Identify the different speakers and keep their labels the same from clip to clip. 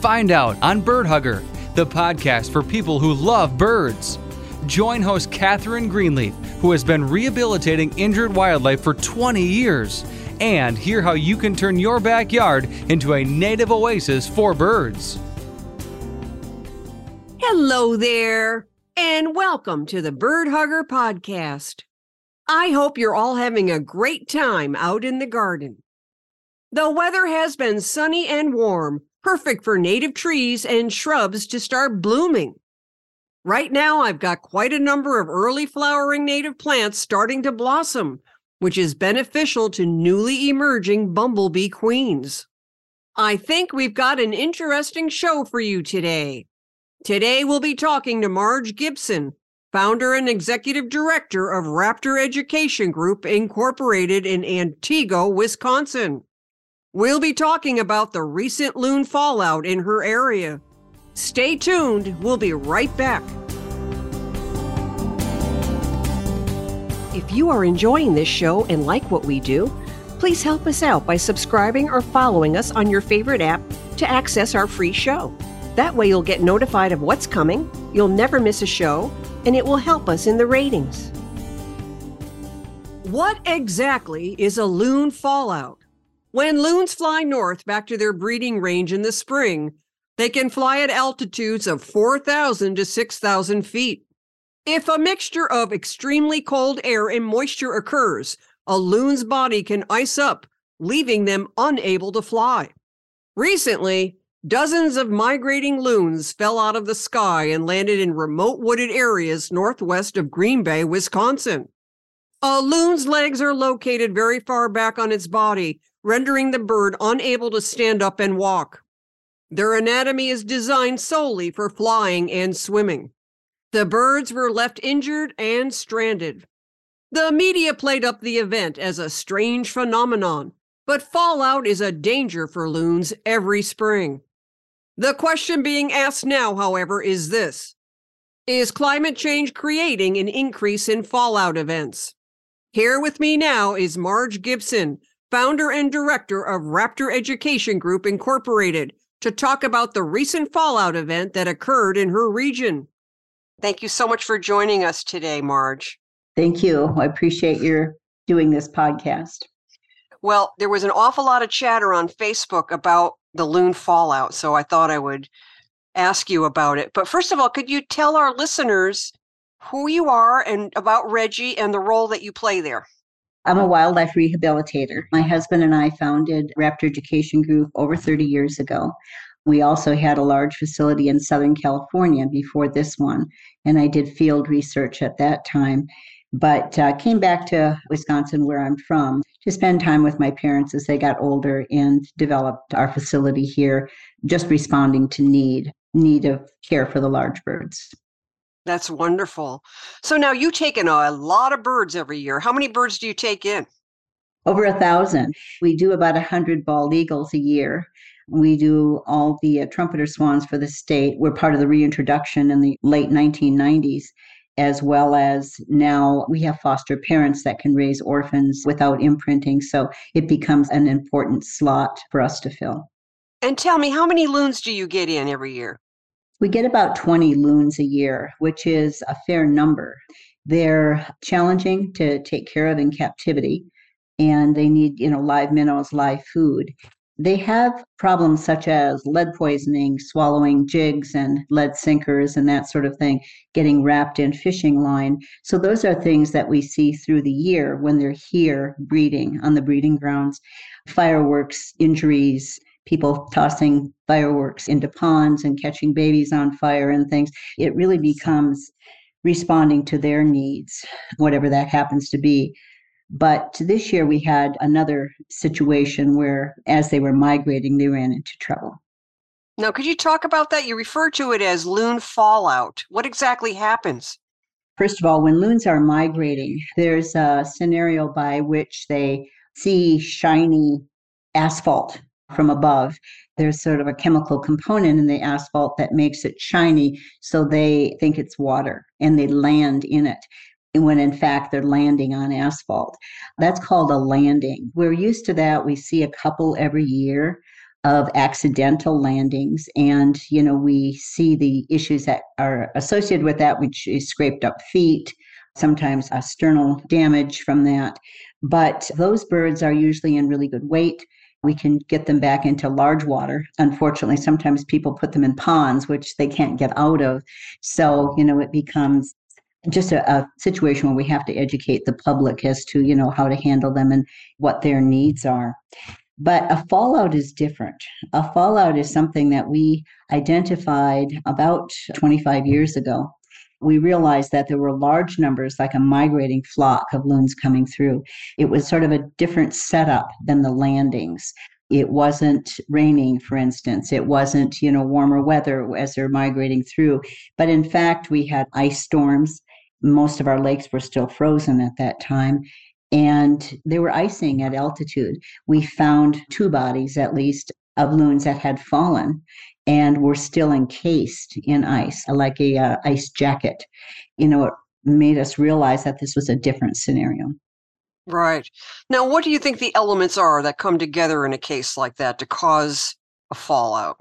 Speaker 1: Find out on Bird Hugger, the podcast for people who love birds. Join host Catherine Greenleaf, who has been rehabilitating injured wildlife for 20 years, and hear how you can turn your backyard into a native oasis for birds.
Speaker 2: Hello there, and welcome to the Bird Hugger Podcast. I hope you're all having a great time out in the garden. The weather has been sunny and warm, perfect for native trees and shrubs to start blooming. Right now, I've got quite a number of early flowering native plants starting to blossom, which is beneficial to newly emerging bumblebee queens. I think we've got an interesting show for you today. Today, we'll be talking to Marge Gibson, founder and executive director of Raptor Education Group, Incorporated in Antigo, Wisconsin. We'll be talking about the recent loon fallout in her area. Stay tuned, we'll be right back. If you are enjoying this show and like what we do, please help us out by subscribing or following us on your favorite app to access our free show. That way, you'll get notified of what's coming, you'll never miss a show, and it will help us in the ratings. What exactly is a loon fallout? When loons fly north back to their breeding range in the spring, they can fly at altitudes of 4,000 to 6,000 feet. If a mixture of extremely cold air and moisture occurs, a loon's body can ice up, leaving them unable to fly. Recently, dozens of migrating loons fell out of the sky and landed in remote wooded areas northwest of Green Bay, Wisconsin. A loon's legs are located very far back on its body, rendering the bird unable to stand up and walk. Their anatomy is designed solely for flying and swimming. The birds were left injured and stranded. The media played up the event as a strange phenomenon, but fallout is a danger for loons every spring. The question being asked now, however, is this Is climate change creating an increase in fallout events? Here with me now is Marge Gibson, founder and director of Raptor Education Group Incorporated, to talk about the recent fallout event that occurred in her region. Thank you so much for joining us today, Marge.
Speaker 3: Thank you. I appreciate your doing this podcast.
Speaker 2: Well, there was an awful lot of chatter on Facebook about the loon fallout, so I thought I would ask you about it. But first of all, could you tell our listeners who you are and about REGI and the role that you play there?
Speaker 3: I'm a wildlife rehabilitator. My husband and I founded Raptor Education Group over 30 years ago. We also had a large facility in Southern California before this one, and I did field research at that time. But uh, came back to Wisconsin, where I'm from, to spend time with my parents as they got older and developed our facility here, just responding to need need of care for the large birds.
Speaker 2: That's wonderful. So now you take in a lot of birds every year. How many birds do you take in?
Speaker 3: Over a thousand. We do about a hundred bald eagles a year. We do all the uh, trumpeter swans for the state. We're part of the reintroduction in the late 1990s, as well as now we have foster parents that can raise orphans without imprinting. So it becomes an important slot for us to fill.
Speaker 2: And tell me, how many loons do you get in every year?
Speaker 3: We get about 20 loons a year, which is a fair number. They're challenging to take care of in captivity, and they need, you know, live minnows, live food. They have problems such as lead poisoning, swallowing jigs and lead sinkers and that sort of thing, getting wrapped in fishing line. So, those are things that we see through the year when they're here breeding on the breeding grounds. Fireworks, injuries, people tossing fireworks into ponds and catching babies on fire and things. It really becomes responding to their needs, whatever that happens to be. But this year we had another situation where, as they were migrating, they ran into trouble.
Speaker 2: Now, could you talk about that? You refer to it as loon fallout. What exactly happens?
Speaker 3: First of all, when loons are migrating, there's a scenario by which they see shiny asphalt from above. There's sort of a chemical component in the asphalt that makes it shiny, so they think it's water and they land in it when in fact they're landing on asphalt. That's called a landing. We're used to that. We see a couple every year of accidental landings and you know we see the issues that are associated with that which is scraped up feet sometimes external damage from that but those birds are usually in really good weight we can get them back into large water unfortunately sometimes people put them in ponds which they can't get out of so you know it becomes just a, a, situation where we have to educate the public as to you know how to handle them and what their needs are but a fallout is different. A fallout is something that we identified about 25 years ago. We realized that there were large numbers, like a migrating flock of loons coming through. It was sort of a different setup than the landings. It wasn't raining, for instance. It wasn't, you know, warmer weather as they're migrating through. But in fact, we had ice storms. Most of our lakes were still frozen at that time and they were icing at altitude. We found two bodies, at least, of loons that had fallen and were still encased in ice, like a uh, ice jacket. You know, it made us realize that this was a different scenario.
Speaker 2: Right. Now, what do you think the elements are that come together in a case like that to cause a fallout?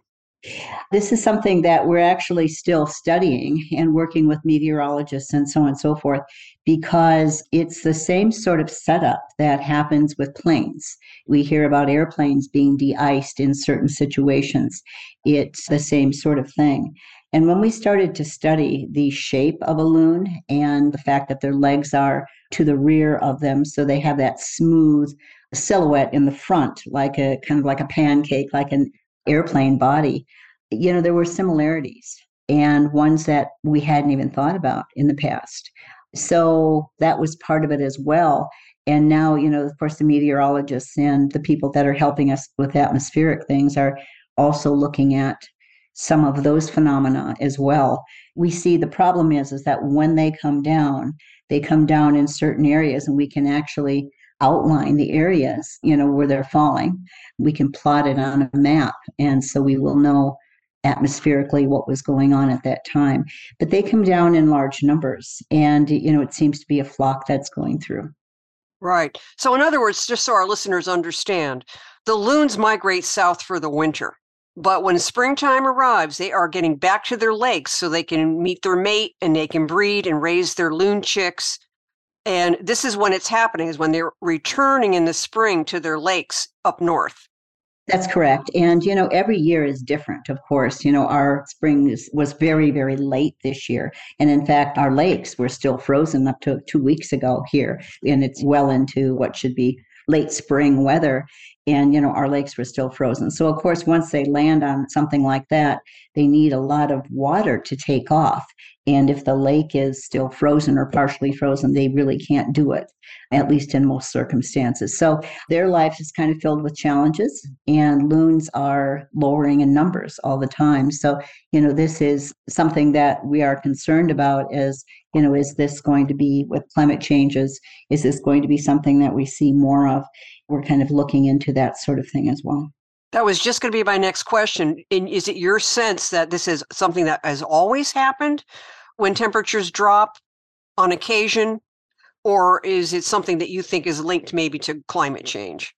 Speaker 3: This is something that we're actually still studying and working with meteorologists and so on and so forth because it's the same sort of setup that happens with planes. We hear about airplanes being de iced in certain situations. It's the same sort of thing. And when we started to study the shape of a loon and the fact that their legs are to the rear of them, so they have that smooth silhouette in the front, like a kind of like a pancake, like an airplane body, you know, there were similarities and ones that we hadn't even thought about in the past. So that was part of it as well. And now, you know, of course, the meteorologists and the people that are helping us with atmospheric things are also looking at some of those phenomena as well. We see the problem is is that when they come down, they come down in certain areas and we can actually outline the areas, you know, where they're falling. We can plot it on a map. And so we will know atmospherically what was going on at that time. But they come down in large numbers. And, you know, it seems to be a flock that's going through.
Speaker 2: Right. So, in other words, just so our listeners understand, the loons migrate south for the winter. But when springtime arrives, they are getting back to their lakes so they can meet their mate and they can breed and raise their loon chicks and this is when it's happening, is when they're returning in the spring to their lakes up north.
Speaker 3: That's correct. And, you know, every year is different, of course. You know, our spring was very, very late this year. And in fact, our lakes were still frozen up to two weeks ago here. And it's well into what should be late spring weather and you know our lakes were still frozen. So of course once they land on something like that they need a lot of water to take off. And if the lake is still frozen or partially frozen they really can't do it at least in most circumstances. So their life is kind of filled with challenges and loons are lowering in numbers all the time. So you know this is something that we are concerned about as you know is this going to be with climate changes is this going to be something that we see more of we're kind of looking into that sort of thing as well.
Speaker 2: That was just going to be my next question. And is it your sense that this is something that has always happened when temperatures drop on occasion? Or is it something that you think is linked maybe to climate change?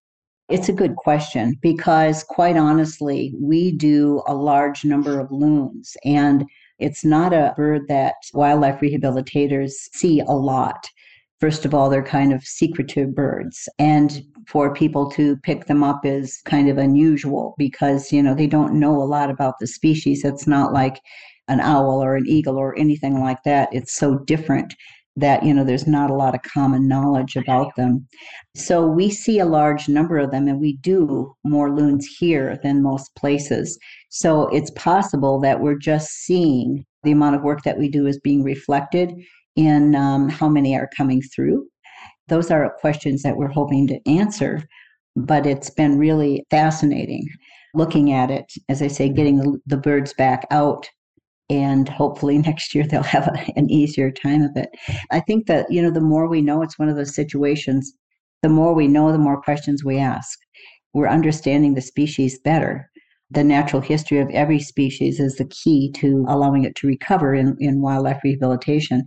Speaker 3: It's a good question because, quite honestly, we do a large number of loons, and it's not a bird that wildlife rehabilitators see a lot. First of all, they're kind of secretive birds. And for people to pick them up is kind of unusual because, you know, they don't know a lot about the species. It's not like an owl or an eagle or anything like that. It's so different that you know there's not a lot of common knowledge about them so we see a large number of them and we do more loons here than most places so it's possible that we're just seeing the amount of work that we do is being reflected in um, how many are coming through. Those are questions that we're hoping to answer, but it's been really fascinating. looking at it, as I say, getting the, the birds back out and hopefully next year they'll have a, an easier time of it. I think that, you know, the more we know, it's one of those situations, the more we know, the more questions we ask. We're understanding the species better. The natural history of every species is the key to allowing it to recover in, in wildlife rehabilitation.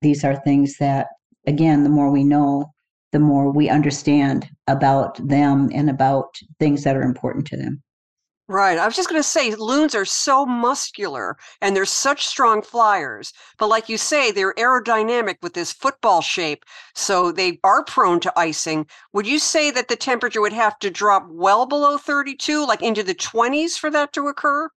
Speaker 3: These are things that, again, the more we know, the more we understand about them and about things that are important to them.
Speaker 2: Right. I was just going to say, loons are so muscular and they're such strong flyers. But like you say, they're aerodynamic with this football shape. So they are prone to icing. Would you say that the temperature would have to drop well below 32, like into the 20s for that to occur?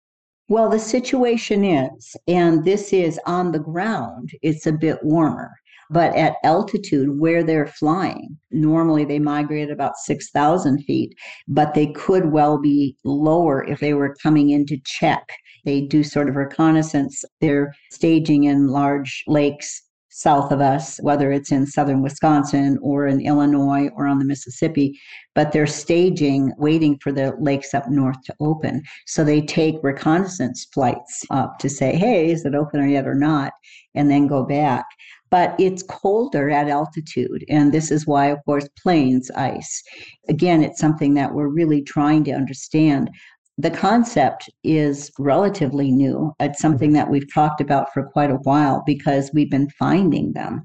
Speaker 3: Well, the situation is, and this is on the ground, it's a bit warmer. But at altitude where they're flying, normally they migrate about 6,000 feet, but they could well be lower if they were coming in to check. They do sort of reconnaissance. They're staging in large lakes south of us, whether it's in southern Wisconsin or in Illinois or on the Mississippi, but they're staging, waiting for the lakes up north to open. So they take reconnaissance flights up to say, hey, is it open yet or not? And then go back but it's colder at altitude. And this is why, of course, planes ice. Again, it's something that we're really trying to understand. The concept is relatively new. It's something that we've talked about for quite a while because we've been finding them.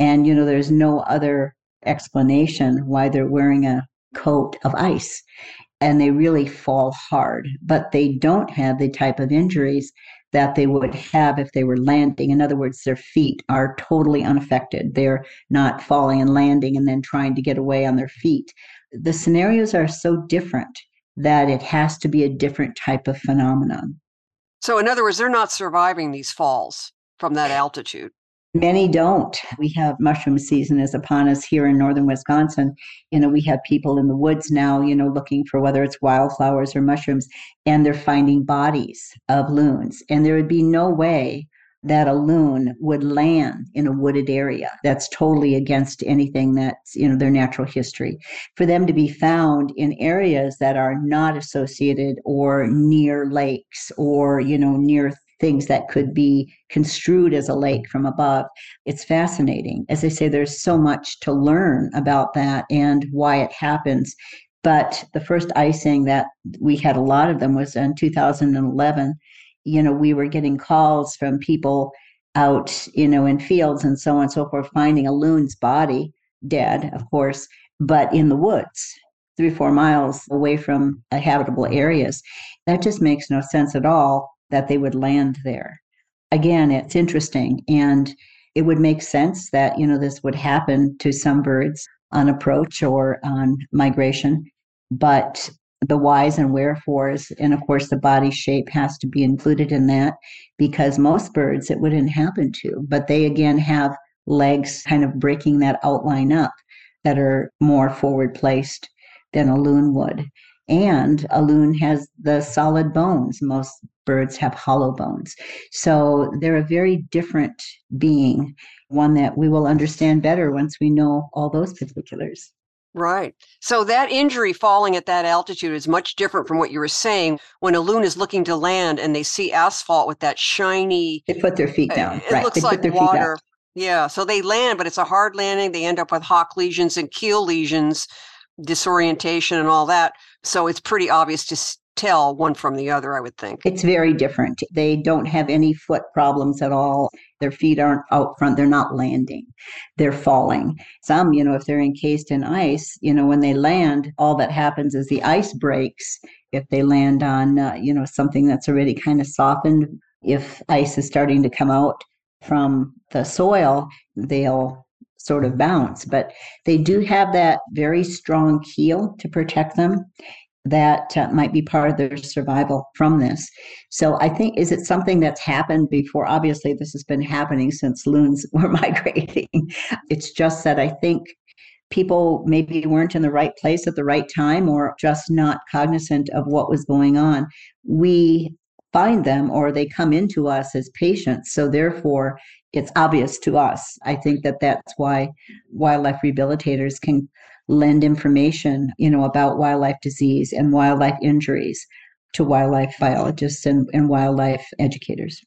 Speaker 3: And, you know, there's no other explanation why they're wearing a coat of ice and they really fall hard, but they don't have the type of injuries that they would have if they were landing. In other words, their feet are totally unaffected. They're not falling and landing and then trying to get away on their feet. The scenarios are so different that it has to be a different type of phenomenon.
Speaker 2: So, in other words, they're not surviving these falls from that altitude.
Speaker 3: Many don't. We have mushroom season is upon us here in northern Wisconsin. You know, we have people in the woods now, you know, looking for whether it's wildflowers or mushrooms, and they're finding bodies of loons. And there would be no way that a loon would land in a wooded area. That's totally against anything that's, you know, their natural history. For them to be found in areas that are not associated or near lakes or, you know, near things that could be construed as a lake from above. It's fascinating. As I say, there's so much to learn about that and why it happens. But the first icing that we had a lot of them was in 2011. You know, we were getting calls from people out, you know, in fields and so on and so forth, finding a loon's body, dead, of course, but in the woods, three, four miles away from habitable areas. That just makes no sense at all that they would land there. Again, it's interesting. And it would make sense that, you know, this would happen to some birds on approach or on migration. But the whys and wherefores, and of course, the body shape has to be included in that because most birds it wouldn't happen to. But they again have legs kind of breaking that outline up that are more forward placed than a loon would. And a loon has the solid bones. Most birds have hollow bones. So they're a very different being, one that we will understand better once we know all those particulars.
Speaker 2: Right. So that injury falling at that altitude is much different from what you were saying. When a loon is looking to land and they see asphalt with that shiny,
Speaker 3: they put their feet uh, down.
Speaker 2: It
Speaker 3: right.
Speaker 2: looks
Speaker 3: they
Speaker 2: like water. Yeah. So they land, but it's a hard landing. They end up with hock lesions and keel lesions disorientation and all that. So it's pretty obvious to tell one from the other, I would think.
Speaker 3: It's very different. They don't have any foot problems at all. Their feet aren't out front. They're not landing. They're falling. Some, you know, if they're encased in ice, you know, when they land, all that happens is the ice breaks. If they land on, uh, you know, something that's already kind of softened, if ice is starting to come out from the soil, they'll sort of bounce, but they do have that very strong keel to protect them that uh, might be part of their survival from this. So I think is it something that's happened before? Obviously, this has been happening since loons were migrating. It's just that I think people maybe weren't in the right place at the right time or just not cognizant of what was going on. We find them or they come into us as patients. So therefore, it's obvious to us. I think that that's why wildlife rehabilitators can lend information, you know, about wildlife disease and wildlife injuries to wildlife biologists and, and wildlife educators.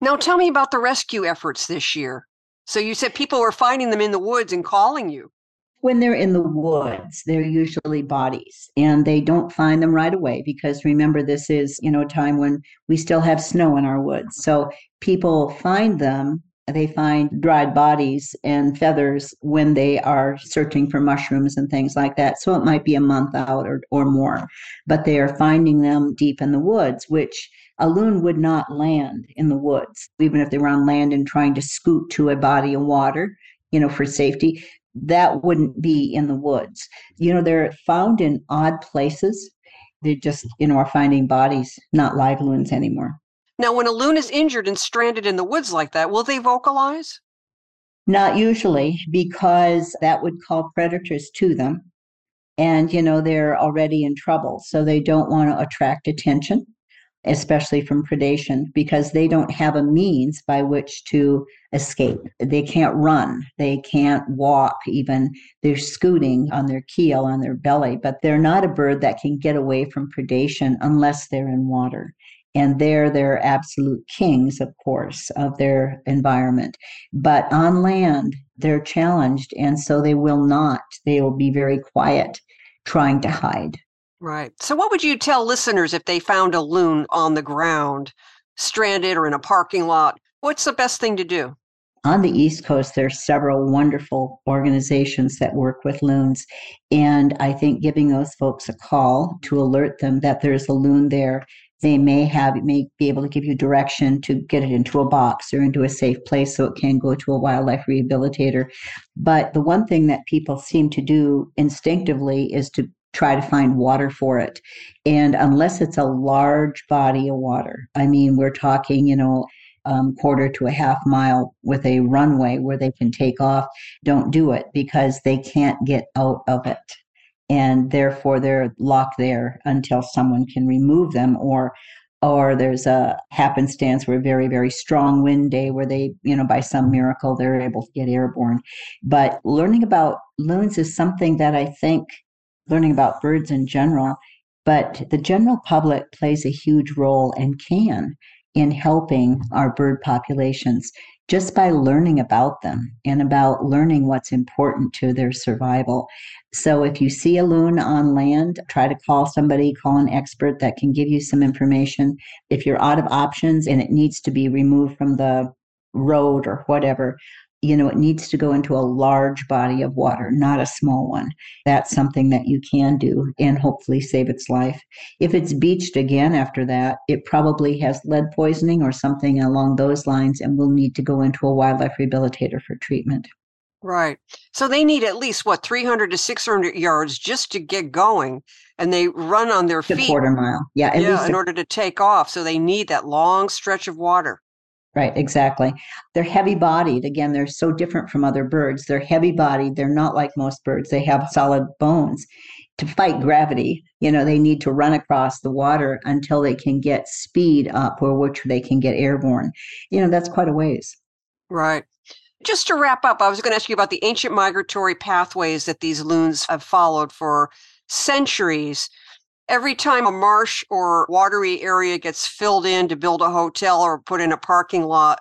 Speaker 2: Now, tell me about the rescue efforts this year. So, you said people were finding them in the woods and calling you.
Speaker 3: When they're in the woods, they're usually bodies and they don't find them right away because remember, this is, you know, a time when we still have snow in our woods. So people find them they find dried bodies and feathers when they are searching for mushrooms and things like that. So it might be a month out or, or more, but they are finding them deep in the woods, which a loon would not land in the woods, even if they were on land and trying to scoot to a body of water, you know, for safety. That wouldn't be in the woods. You know, they're found in odd places. They just, you know, are finding bodies, not live loons anymore.
Speaker 2: Now, when a loon is injured and stranded in the woods like that, will they vocalize?
Speaker 3: Not usually, because that would call predators to them. And, you know, they're already in trouble. So they don't want to attract attention, especially from predation, because they don't have a means by which to escape. They can't run, they can't walk, even. They're scooting on their keel, on their belly, but they're not a bird that can get away from predation unless they're in water and there they're absolute kings of course of their environment. But on land they're challenged and so they will not they will be very quiet trying to hide.
Speaker 2: Right. So what would you tell listeners if they found a loon on the ground stranded or in a parking lot? What's the best thing to do?
Speaker 3: On the East Coast, there are several wonderful organizations that work with loons. And I think giving those folks a call to alert them that there's a loon there they may have may be able to give you direction to get it into a box or into a safe place so it can go to a wildlife rehabilitator. But the one thing that people seem to do instinctively is to try to find water for it. And unless it's a large body of water i mean we're talking you know um, quarter to a half mile with a runway where they can take off don't do it because they can't get out of it and therefore they're locked there until someone can remove them or or there's a happenstance where a very very strong wind day where they you know by some miracle they're able to get airborne. But learning about loons is something that i think learning about birds in general but the general public plays a huge role and can in helping our bird populations just by learning about them and about learning what's important to their survival. So if you see a loon on land, try to call somebody, call an expert that can give you some information. If you're out of options and it needs to be removed from the road or whatever, you know, it needs to go into a large body of water, not a small one. That's something that you can do and hopefully save its life. If it's beached again after that, it probably has lead poisoning or something along those lines and will need to go into a wildlife rehabilitator for treatment.
Speaker 2: Right. So they need at least what 300 to 600 yards just to get going and they run on their feet.
Speaker 3: A quarter mile. Yeah,
Speaker 2: yeah, in order to take off. So they need that long stretch of water.
Speaker 3: Right, exactly. They're heavy bodied. Again, they're so different from other birds. They're heavy bodied. They're not like most birds. They have solid bones. To fight gravity, you know, they need to run across the water until they can get speed up or which they can get airborne. You know, that's quite a ways.
Speaker 2: Right. Just to wrap up, I was going to ask you about the ancient migratory pathways that these loons have followed for centuries every time a marsh or watery area gets filled in to build a hotel or put in a parking lot,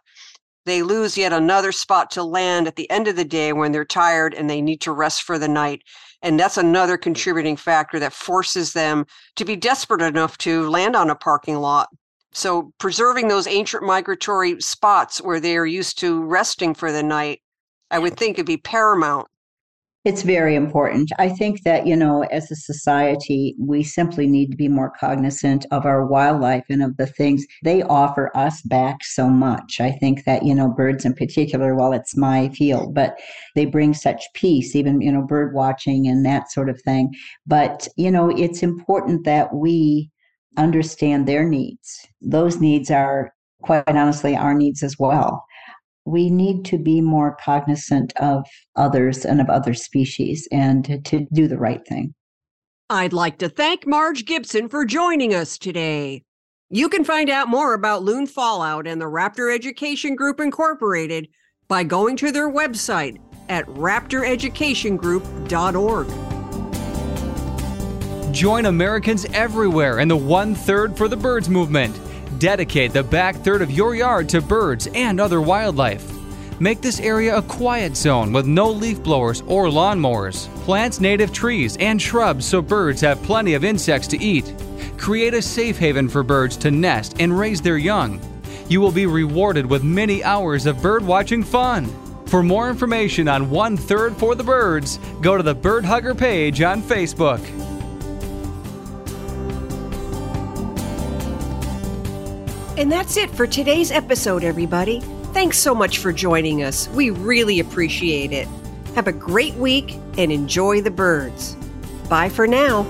Speaker 2: they lose yet another spot to land at the end of the day when they're tired and they need to rest for the night. And that's another contributing factor that forces them to be desperate enough to land on a parking lot. So, preserving those ancient migratory spots where they are used to resting for the night, I would think would be paramount.
Speaker 3: It's very important. I think that, you know, as a society, we simply need to be more cognizant of our wildlife and of the things they offer us back so much. I think that, you know, birds in particular, while it's my field, but they bring such peace, even, you know, bird watching and that sort of thing. But, you know, it's important that we understand their needs. Those needs are, quite honestly, our needs as well we need to be more cognizant of others and of other species and to, to do the right thing.
Speaker 2: I'd like to thank Marge Gibson for joining us today. You can find out more about loon fallout and the Raptor Education Group Incorporated by going to their website at raptoreducationgroup.org.
Speaker 1: Join Americans everywhere in the One Third for the Birds movement. Dedicate the back third of your yard to birds and other wildlife. Make this area a quiet zone with no leaf blowers or lawnmowers. Plant native trees and shrubs so birds have plenty of insects to eat. Create a safe haven for birds to nest and raise their young. You will be rewarded with many hours of bird watching fun. For more information on One Third for the Birds, go to the Bird Hugger page on Facebook.
Speaker 2: And that's it for today's episode, everybody. Thanks so much for joining us. We really appreciate it. Have a great week and enjoy the birds. Bye for now.